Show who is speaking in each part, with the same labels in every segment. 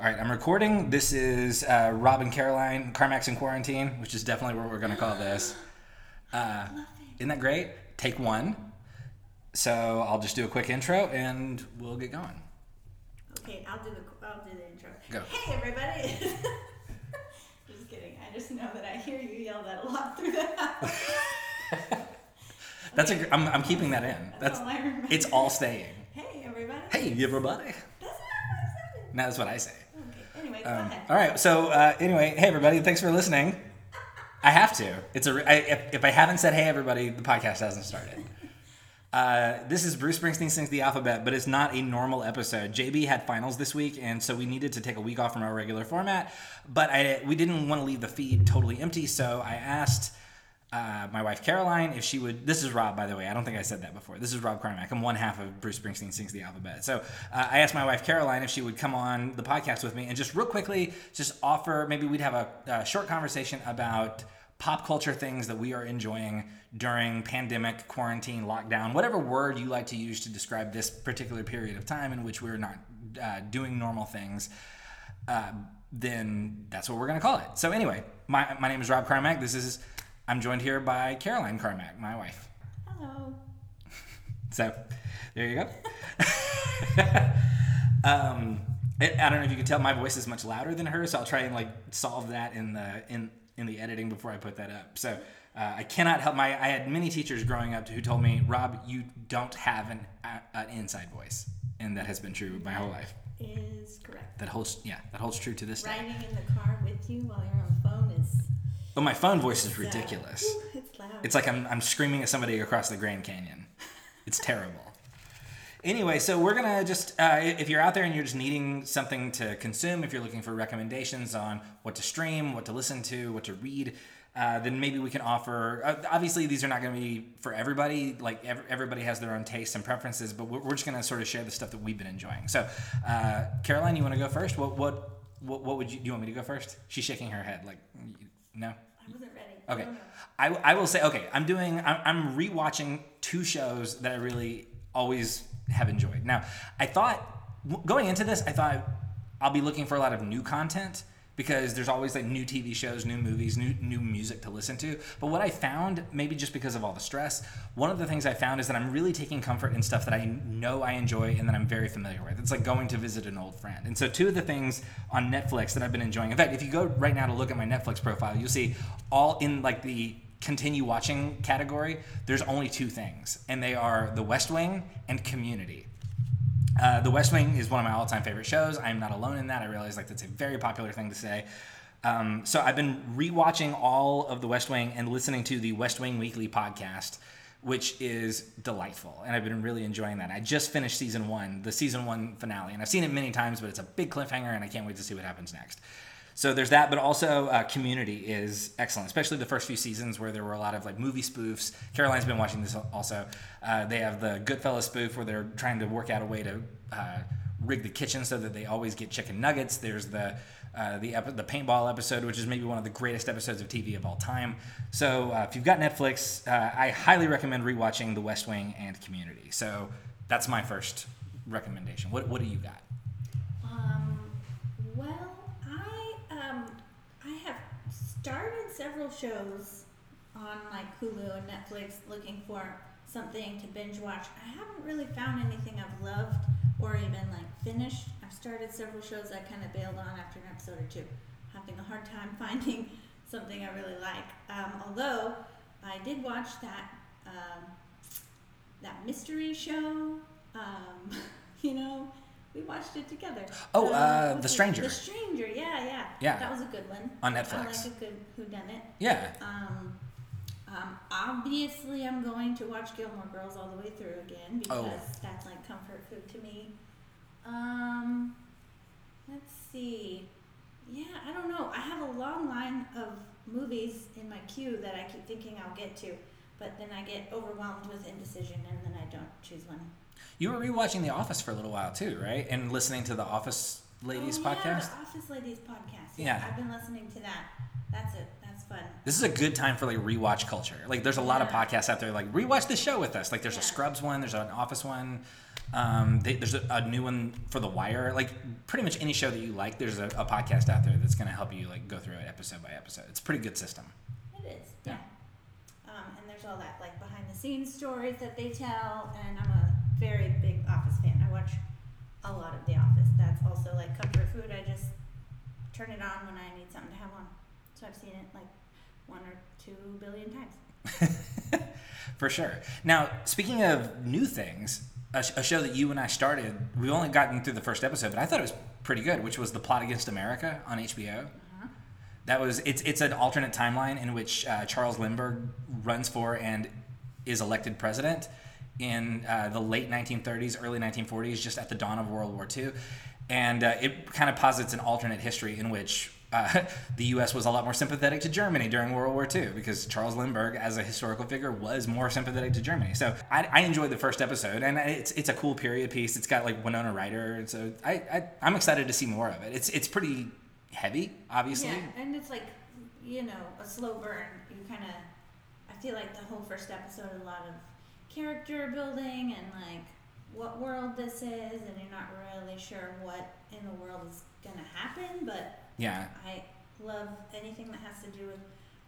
Speaker 1: All right, I'm recording. This is uh, Rob and Caroline, Carmax in Quarantine, which is definitely what we're going to call this. Uh, isn't that great? Take one. So I'll just do a quick intro and we'll get going.
Speaker 2: Okay, I'll do the I'll do the intro.
Speaker 1: Go.
Speaker 2: Hey everybody. just kidding. I just know that I hear you yell that a lot through the house.
Speaker 1: That's a. gr- I'm, I'm keeping that in. That's.
Speaker 2: all I remember.
Speaker 1: It's all staying.
Speaker 2: Hey everybody.
Speaker 1: Hey, everybody.
Speaker 2: That's not what I said.
Speaker 1: No, that's what I say.
Speaker 2: Okay. Anyway, go
Speaker 1: Um,
Speaker 2: ahead.
Speaker 1: all right. So uh, anyway, hey everybody, thanks for listening. I have to. It's a. re- I, if, if I haven't said hey everybody, the podcast hasn't started. Uh, this is Bruce Springsteen sings the alphabet, but it's not a normal episode. JB had finals this week, and so we needed to take a week off from our regular format. But I, we didn't want to leave the feed totally empty, so I asked uh, my wife Caroline if she would. This is Rob, by the way. I don't think I said that before. This is Rob Carmack. I'm one half of Bruce Springsteen sings the alphabet. So uh, I asked my wife Caroline if she would come on the podcast with me and just real quickly just offer. Maybe we'd have a, a short conversation about pop culture things that we are enjoying during pandemic, quarantine, lockdown, whatever word you like to use to describe this particular period of time in which we're not uh, doing normal things. Uh, then that's what we're going to call it. So anyway, my, my name is Rob Carmack. This is I'm joined here by Caroline Carmack, my wife.
Speaker 2: Hello.
Speaker 1: So there you go. um, it, I don't know if you can tell my voice is much louder than hers, so I'll try and like solve that in the in in the editing before I put that up. So uh, I cannot help my. I had many teachers growing up who told me, Rob, you don't have an a- an inside voice, and that has been true my whole life.
Speaker 2: Is correct.
Speaker 1: That holds yeah, that holds true to this day.
Speaker 2: Riding in the car with you while you're on the phone is
Speaker 1: But my phone voice is ridiculous.
Speaker 2: it's loud.
Speaker 1: It's like I'm, I'm screaming at somebody across the Grand Canyon. It's terrible. Anyway, so we're gonna just uh, if you're out there and you're just needing something to consume, if you're looking for recommendations on what to stream, what to listen to, what to read, uh, then maybe we can offer. Uh, obviously, these are not going to be for everybody. Like ev- everybody has their own tastes and preferences, but we're, we're just going to sort of share the stuff that we've been enjoying. So, uh, Caroline, you want to go first? What what what, what would you do? You want me to go first? She's shaking her head like no.
Speaker 2: I wasn't ready.
Speaker 1: Okay.
Speaker 2: No, no.
Speaker 1: I, I will say, okay, I'm doing, I'm, I'm rewatching two shows that I really always have enjoyed. Now, I thought, going into this, I thought I'll be looking for a lot of new content because there's always like new TV shows, new movies, new new music to listen to. But what I found, maybe just because of all the stress, one of the things I found is that I'm really taking comfort in stuff that I know I enjoy and that I'm very familiar with. It's like going to visit an old friend. And so two of the things on Netflix that I've been enjoying. In fact, if you go right now to look at my Netflix profile, you'll see all in like the continue watching category, there's only two things, and they are The West Wing and Community. Uh, the West Wing is one of my all-time favorite shows. I'm not alone in that. I realize like that's a very popular thing to say. Um, so I've been rewatching all of The West Wing and listening to the West Wing Weekly podcast, which is delightful, and I've been really enjoying that. I just finished season one, the season one finale, and I've seen it many times, but it's a big cliffhanger, and I can't wait to see what happens next. So there's that, but also uh, Community is excellent, especially the first few seasons where there were a lot of like movie spoofs. Caroline's been watching this also. Uh, they have the Goodfellas spoof where they're trying to work out a way to uh, rig the kitchen so that they always get chicken nuggets. There's the uh, the epi- the paintball episode, which is maybe one of the greatest episodes of TV of all time. So uh, if you've got Netflix, uh, I highly recommend rewatching The West Wing and Community. So that's my first recommendation. What what do you got?
Speaker 2: Um, well, started several shows on like Hulu and Netflix looking for something to binge watch. I haven't really found anything I've loved or even like finished. I've started several shows I kind of bailed on after an episode or two, having a hard time finding something I really like. Um, although I did watch that um, that mystery show. Um, you know, we watched it together.
Speaker 1: Oh, uh,
Speaker 2: what's
Speaker 1: The Stranger.
Speaker 2: The Stranger, yeah, yeah.
Speaker 1: Yeah.
Speaker 2: That was a good one.
Speaker 1: On Netflix.
Speaker 2: I like a good whodunit.
Speaker 1: Yeah.
Speaker 2: Um, um, obviously, I'm going to watch Gilmore Girls all the way through again because
Speaker 1: Oh.
Speaker 2: that's like comfort food to me. Um, let's see. Yeah, I don't know. I have a long line of movies in my queue that I keep thinking I'll get to, but then I get overwhelmed with indecision and then I don't choose one.
Speaker 1: You were rewatching The Office for a little while too, right? And listening to the Office Ladies
Speaker 2: oh, Yeah,
Speaker 1: podcast.
Speaker 2: the Office Ladies podcast.
Speaker 1: Yeah.
Speaker 2: I've been listening to that. That's it. That's fun.
Speaker 1: This is a good time for like rewatch culture. Like, there's a lot of podcasts out there like rewatch this show with us. Like, there's a Scrubs one, there's an Office one, um, they, there's a, a new one for The Wire. Like, pretty much any show that you like, there's a, a podcast out there that's going to help you like go through it episode by episode. It's a pretty good system.
Speaker 2: It is,
Speaker 1: Yeah.
Speaker 2: yeah. Um, and there's all that like behind the scenes stories that they tell, and I'm a very big Office fan. I watch a lot of The Office. That's also like comfort food. I just turn it on when I need something to have on. So I've seen it like one or two billion times.
Speaker 1: For sure. Now, speaking of new things, a, sh- a show that you and I started, we've only gotten through the first episode, but I thought it was pretty good, which was The Plot Against America on HBO. That was it's it's an alternate timeline in which uh, Charles Lindbergh runs for and is elected president in uh, the late 1930s, early 1940s, just at the dawn of World War II, and uh, it kind of posits an alternate history in which. Uh, the U.S. was a lot more sympathetic to Germany during World War II because Charles Lindbergh, as a historical figure, was more sympathetic to Germany. So I, I enjoyed the first episode, and it's it's a cool period piece. It's got like Winona Ryder, so I, I I'm excited to see more of it. It's it's pretty heavy, obviously.
Speaker 2: Yeah, and it's like you know a slow burn. You kind of, I feel like the whole first episode, a lot of character building and like what world this is, and you're not really sure what in the world is gonna happen. But
Speaker 1: Yeah.
Speaker 2: I love anything that has to do with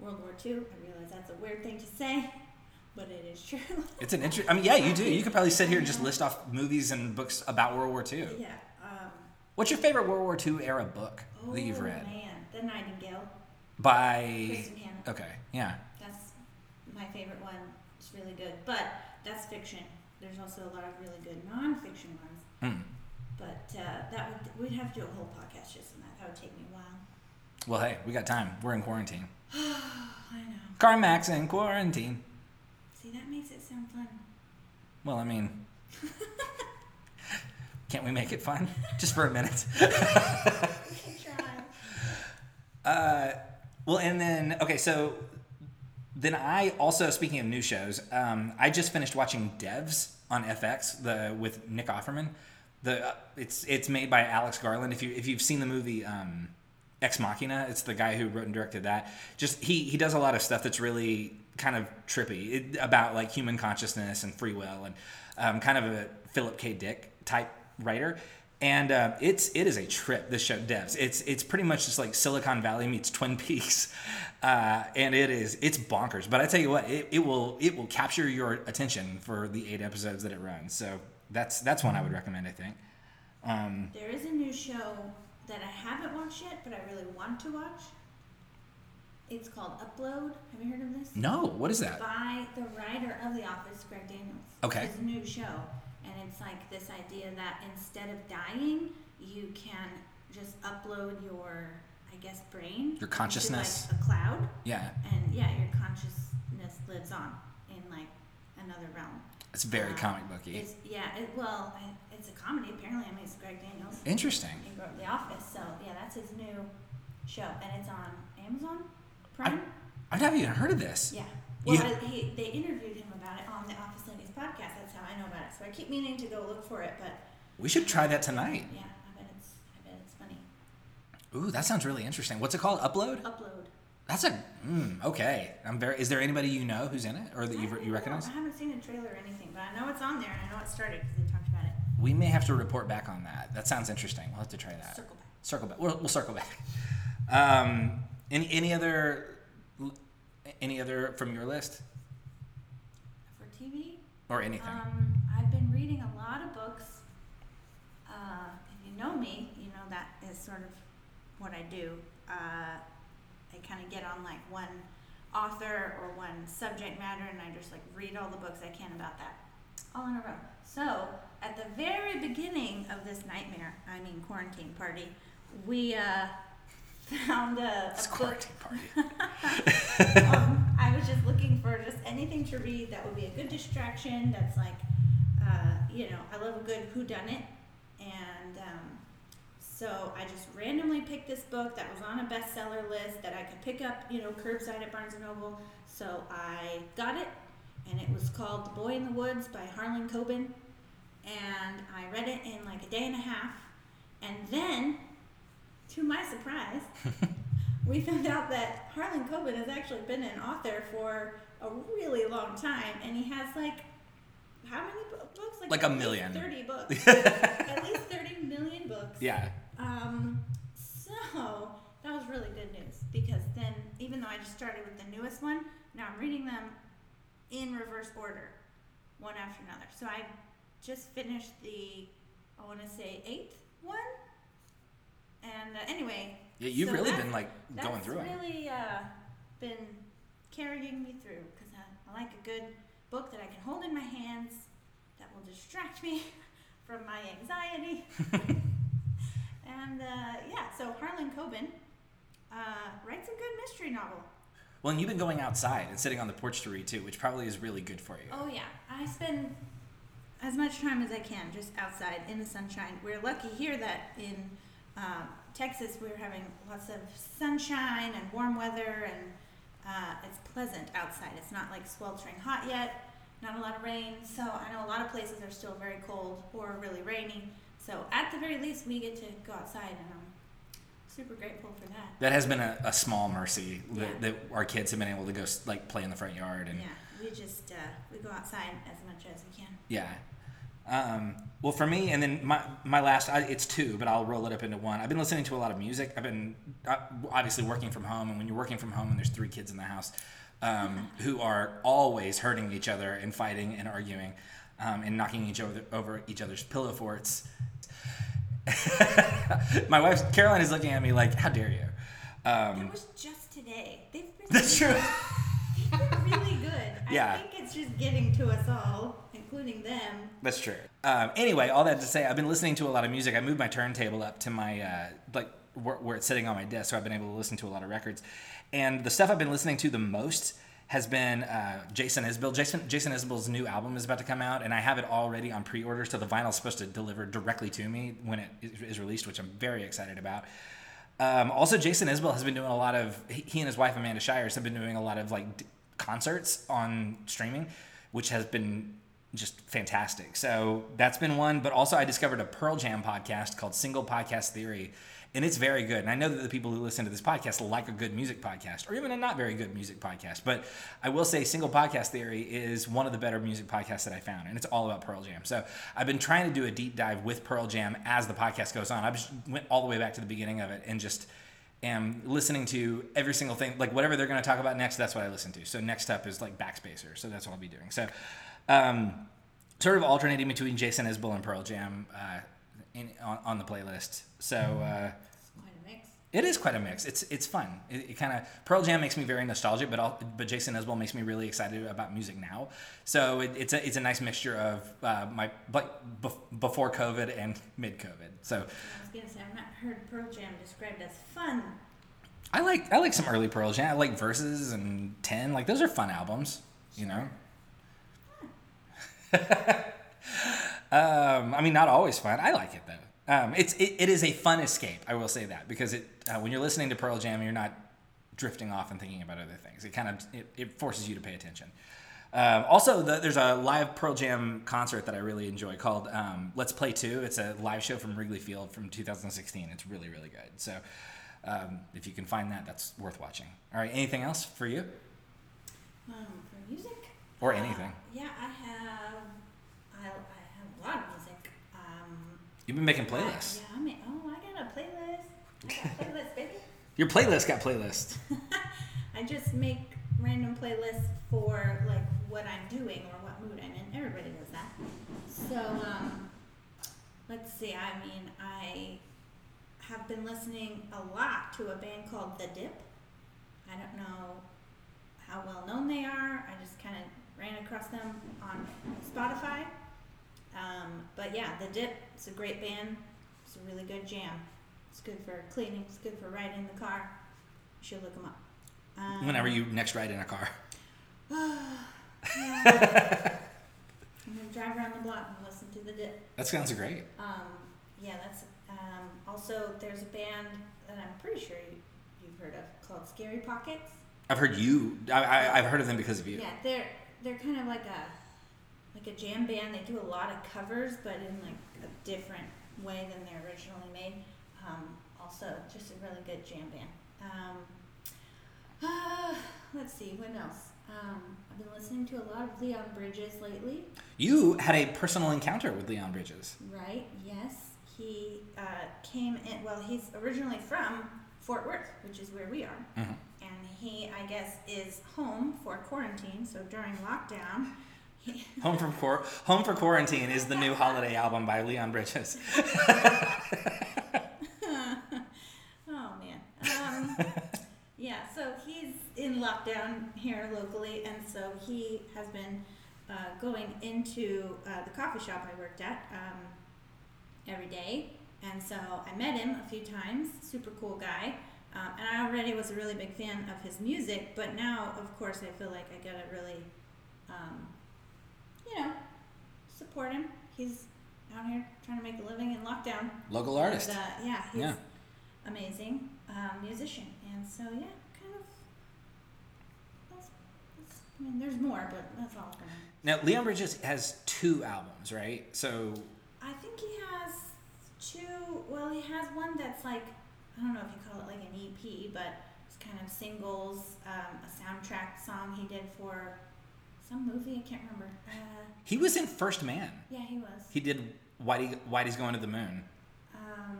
Speaker 2: World War II. I realize that's a weird thing to say, but it is true.
Speaker 1: It's an interest. I mean, yeah, you do. You could probably sit here and just list off movies and books about World War II.
Speaker 2: yeah. Um,
Speaker 1: What's your favorite World War II era book that you've
Speaker 2: oh,
Speaker 1: read?
Speaker 2: man, The Nightingale,
Speaker 1: By.
Speaker 2: Kristin.
Speaker 1: Okay, yeah.
Speaker 2: That's my favorite one. It's really good, but that's fiction. There's also a lot of really good nonfiction ones.
Speaker 1: Hmm.
Speaker 2: But uh, that would we'd have to do a whole podcast just on that. That would take me a while.
Speaker 1: Well, hey, we got time. We're in quarantine.
Speaker 2: I know.
Speaker 1: Carmax in quarantine.
Speaker 2: See, that makes it sound fun.
Speaker 1: Well, I mean, can't we make it fun? Just for a minute.
Speaker 2: We can try.
Speaker 1: Uh, well, and then okay, so then I also speaking of new shows, um, I just finished watching Devs on FX the with Nick Offerman. The uh, it's it's made by Alex Garland. If you if you've seen the movie um, Ex Machina, it's the guy who wrote and directed that. Just he he does a lot of stuff that's really kind of trippy it, about like human consciousness and free will and um, kind of a Philip K. Dick type writer. And uh, it's it is a trip. This show, Devs. It's it's pretty much just like Silicon Valley meets Twin Peaks, uh, and it is it's bonkers. But I tell you what, it, it will it will capture your attention for the eight episodes that it runs. So that's that's one I would recommend. I think. Um,
Speaker 2: There is a new show that I haven't watched yet, but I really want to watch. It's called Upload. Have you heard of this?
Speaker 1: no, what is that?
Speaker 2: by the writer of The Office, Greg Daniels.
Speaker 1: Okay.
Speaker 2: It's his new show, and it's like this idea that instead of dying, you can just upload your, I guess, brain
Speaker 1: Your consciousness.
Speaker 2: like a cloud,
Speaker 1: Yeah,
Speaker 2: and yeah, your consciousness lives on in like another realm.
Speaker 1: it's very
Speaker 2: Um,
Speaker 1: comic booky.
Speaker 2: It's yeah, it, well, I, it's a comedy apparently. I mean, it's Greg Daniels.
Speaker 1: Interesting.
Speaker 2: He wrote The Office, so yeah, that's his new show, and it's on Amazon Prime.
Speaker 1: I've never even heard of this.
Speaker 2: Yeah. Well,
Speaker 1: Yeah.
Speaker 2: I, he, they interviewed him about it on the Office podcast. That's how I know about it. So I keep meaning to go look for it, but
Speaker 1: We should try that tonight.
Speaker 2: yeah, I bet it's I bet it's funny.
Speaker 1: Ooh, that sounds really interesting. What's it called? Upload.
Speaker 2: Upload.
Speaker 1: That's a mm, okay. I'm very. Is there anybody you know who's in it or that you you
Speaker 2: know.
Speaker 1: recognize?
Speaker 2: I haven't seen a trailer or anything, but I know it's on there and I know it started because they talked about it.
Speaker 1: We may have to report back on that. That sounds interesting. We'll have to try that.
Speaker 2: Circle back.
Speaker 1: Circle back. We'll, we'll circle back. Um, any any other any other from your list
Speaker 2: For TV,
Speaker 1: or anything?
Speaker 2: um, I've been reading a lot of books. Uh, if you know me, you know that is sort of what I do. Uh, I kind of get on like one author or one subject matter, and I just like read all the books I can about that, all in a row. So at the very beginning of this nightmare, I mean quarantine party, we uh, found a,
Speaker 1: it's
Speaker 2: a book
Speaker 1: quarantine party.
Speaker 2: um, Just looking for just anything to read that would be a good distraction. That's like, uh, you know, I love a good whodunit, and um, so I just randomly picked this book that was on a bestseller list that I could pick up, you know, curbside at Barnes and Noble. So I got it, and it was called The Boy in the Woods by Harlan Coben, and I read it in like a day and a half, and then, to my surprise. we found out that Harlan Coben has actually been an author for a really long time, and he has like how many books?
Speaker 1: Like a million.
Speaker 2: Thirty books. at least thirty million books.
Speaker 1: Yeah.
Speaker 2: Um, so that was really good news because then, even though I just started with the newest one, now I'm reading them in reverse order, one after another. So I just finished the, I want to say eighth one. And uh, anyway,
Speaker 1: Yeah, you've
Speaker 2: So
Speaker 1: really been like going through it.
Speaker 2: really uh, been carrying me through because I, I like a good book that I can hold in my hands that will distract me from my anxiety. and uh, yeah, so Harlan Coben uh, writes a good mystery novel.
Speaker 1: Well, and you've been going outside and sitting on the porch to read too, which probably is really good for you.
Speaker 2: Oh yeah, I spend as much time as I can just outside in the sunshine. We're lucky here that in uh, Texas we're having lots of sunshine and warm weather, and uh, it's pleasant outside. It's not like sweltering hot yet, not a lot of rain. So I know a lot of places are still very cold or really rainy. So at the very least, we get to go outside, and I'm super grateful for that.
Speaker 1: That has been a, a small mercy
Speaker 2: Yeah.
Speaker 1: that, that our kids have been able to go like play in the front yard and
Speaker 2: Yeah, we just uh, we go outside as much as we can.
Speaker 1: Yeah. Um, well, for me, and then my my last, I, it's two, but I'll roll it up into one. I've been listening to a lot of music. I've been uh, obviously working from home, and when you're working from home and there's three kids in the house um, who are always hurting each other and fighting and arguing um, and knocking each other over each other's pillow forts. my wife Caroline is looking at me like, "How dare you?" Um,
Speaker 2: It was just today. They've been
Speaker 1: that's true.
Speaker 2: They've been really good.
Speaker 1: Yeah.
Speaker 2: I think it's just getting to us all, including them.
Speaker 1: That's true. Um, anyway, all that to say, I've been listening to a lot of music. I moved my turntable up to my uh, like where, where it's sitting on my desk, so I've been able to listen to a lot of records. And the stuff I've been listening to the most has been uh, Jason Isbell. Jason Jason Isbell's new album is about to come out, and I have it already on pre-order. So the vinyl's supposed to deliver directly to me when it is- released, which I'm very excited about. Um, also, Jason Isbell has been doing a lot of. He he and his wife Amanda Shires have been doing a lot of like d- concerts on streaming, which has been just fantastic. So that's been one. But also, I discovered a Pearl Jam podcast called Single Podcast Theory, and it's very good. And I know that the people who listen to this podcast like a good music podcast, or even a not very good music podcast. But I will say, Single Podcast Theory is one of the better music podcasts that I found, and it's all about Pearl Jam. So I've been trying to do a deep dive with Pearl Jam as the podcast goes on. I just went all the way back to the beginning of it and just am listening to every single thing like whatever they're going to talk about next that's what i listen to so next up is like backspacer so that's what i'll be doing so um, sort of alternating between jason isbell and pearl jam uh, in, on, on the playlist so uh,
Speaker 2: It's quite a mix.
Speaker 1: it is quite a mix it's it's fun it, it kind of pearl jam makes me very nostalgic but all, but jason isbell makes me really excited about music now so it, it's a it's a nice mixture of uh, my bef- before covid and mid covid so
Speaker 2: I was gonna say I've not heard Pearl Jam described as fun.
Speaker 1: I like I like some early Pearl Jam. I like Vs. and Ten. Like those are fun albums, you know. um, I mean, not always fun. I like it though. Um, it's it, it is a fun escape. I will say that because it uh, when you're listening to Pearl Jam, you're not drifting off and thinking about other things. It kind of it, it forces you to pay attention. Um, also, the, there's a live Pearl Jam concert that I really enjoy called um, Let's Play Two. It's a live show from Wrigley Field from 2016. It's really really good. So um, if you can find that, that's worth watching. All right, anything else for you
Speaker 2: Um, for music.
Speaker 1: or
Speaker 2: uh,
Speaker 1: anything?
Speaker 2: yeah, I have. I, I have a lot of music. Um,
Speaker 1: You've been making playlists.
Speaker 2: yeah, I mean, oh, I got a playlist. I got a playlist, baby.
Speaker 1: Your playlist got playlists.
Speaker 2: I just make random playlists for like what I'm doing or what mood I'm in. Everybody does that. So um, let's see. I mean, I have been listening a lot to a band called The Dip. I don't know how well known they are. I just kind of ran across them on Spotify. Um, but yeah, The Dip. It's a great band. It's a really good jam. It's good for cleaning. It's good for riding in the car. You should look them up. Um,
Speaker 1: Whenever you next ride in a car.
Speaker 2: yeah. I'm gonna drive around the block and listen to the dip.
Speaker 1: That sounds great.
Speaker 2: Um, yeah, that's um, also there's a band that I'm pretty sure you, you've heard of called Scary Pockets.
Speaker 1: I've heard you. I, I, I've heard of them because of you.
Speaker 2: Yeah, they're they're kind of like a like a jam band. They do a lot of covers, but in like a different way than they're originally made. Um, also, just a really good jam band. Um, Uh, let's see, what else? Um, I've been listening to a lot of Leon Bridges lately.
Speaker 1: You had a personal encounter with Leon Bridges.
Speaker 2: Right, yes. He uh, came in, well, he's originally from Fort Worth, which is where we are.
Speaker 1: Mhm.
Speaker 2: And he, I guess, is home for quarantine. So during lockdown,
Speaker 1: Home from Quar- Home for Quarantine is the new holiday album by Leon Bridges.
Speaker 2: oh man. Um, yeah, so he's in lockdown here locally, and so he has been uh, going into uh, the coffee shop I worked at um, every day. And so I met him a few times, super cool guy. Um, and I already was a really big fan of his music, but now, of course, I feel like I gotta really, um, you know, support him. He's out here trying to make a living in lockdown.
Speaker 1: Local artist.
Speaker 2: And, uh, yeah, he's
Speaker 1: Yeah.
Speaker 2: amazing um, musician, and so yeah, kind of. That's, that's, I mean, there's more, but that's all. Now,
Speaker 1: Leon Bridges has two albums, right? So,
Speaker 2: I think he has two. Well, he has one that's like I don't know if you call it like an EP, but it's kind of singles, um, a soundtrack song he did for some movie. I can't remember. Uh,
Speaker 1: he was in First Man.
Speaker 2: yeah, he was.
Speaker 1: He did Whitey, Whitey's Going to the Moon.
Speaker 2: Um,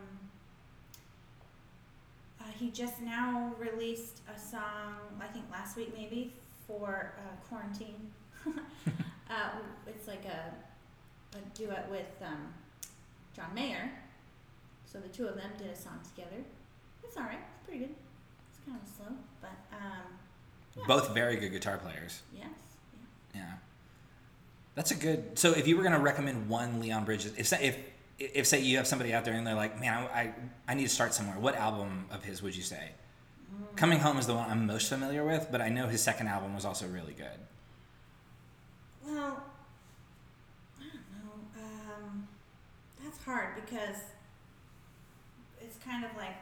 Speaker 2: uh, he just now released a song, I think last week maybe, for uh, quarantine. uh, it's like a, a duet with um, John Mayer. So the two of them did a song together. It's alright, it's pretty good. It's kind of slow, but um, Yeah.
Speaker 1: Both very good guitar players.
Speaker 2: yes. Yeah.
Speaker 1: That's a good. So, if you were going to recommend one Leon Bridges, if say, if if say you have somebody out there and they're like, man, I, I I need to start somewhere. What album of his would you say? Coming Home is the one I'm most familiar with, but I know his second album was also really good.
Speaker 2: Well, I don't know. Um, that's hard because it's kind of like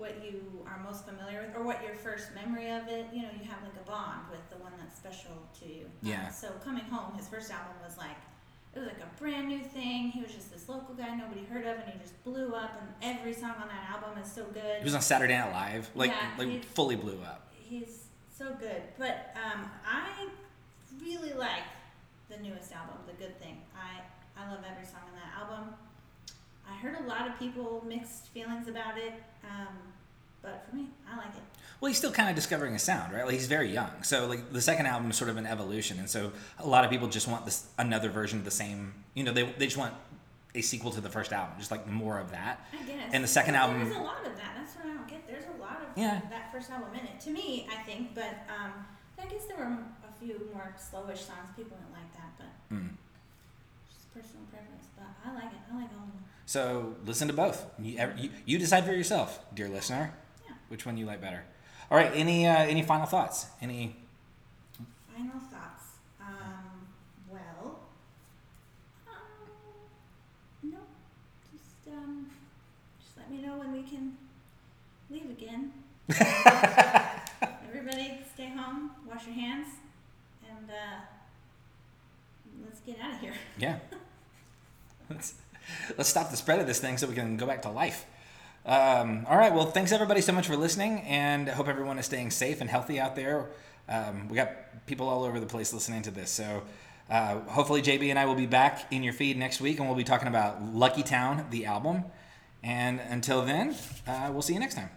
Speaker 2: what you are most familiar with, or what your first memory of it. You know, you have like a bond with the one that's special to you.
Speaker 1: Yeah.
Speaker 2: Uh, so coming home, his first album was like it was like a brand new thing. He was just this local guy nobody heard of, and he just blew up. And every song on that album is so good.
Speaker 1: He was on Saturday Night Live, like
Speaker 2: Yeah,
Speaker 1: like fully blew up.
Speaker 2: He's so good. But um, I really like the newest album, The Good Thing. I, I love every song on that album. I heard a lot of people mixed feelings about it, um, but for me, I like it.
Speaker 1: Well, he's still kind of discovering his sound, right? Like he's very young, so like the second album is sort of an evolution, and so a lot of people just want this another version of the same. You know, they they just want a sequel to the first album, just like more of that.
Speaker 2: I guess.
Speaker 1: And the second album-
Speaker 2: There's a lot of that. That's what I don't get. There's a lot of
Speaker 1: Yeah.
Speaker 2: that first album in it. To me, I think, but um, I guess there were a few more slowish songs. People didn't like that, but
Speaker 1: Mm.
Speaker 2: just personal preference. But I like it. I like all of them.
Speaker 1: So listen to both. You, you, you decide for yourself, dear listener. Which one you like better. All right. Any uh, any final thoughts? Any?
Speaker 2: Final thoughts. Um, well, um, no, just um, just let me know when we can leave again. Everybody, stay home, wash your hands, and uh, let's get out of here.
Speaker 1: Yeah. let's let's stop the spread of this thing so we can go back to life. Um, all right. Well, thanks everybody so much for listening, and I hope everyone is staying safe and healthy out there. Um, we got people all over the place listening to this, so uh, hopefully JB and I will be back in your feed next week, and we'll be talking about Lucky Town, the album. And until then, uh, we'll see you next time.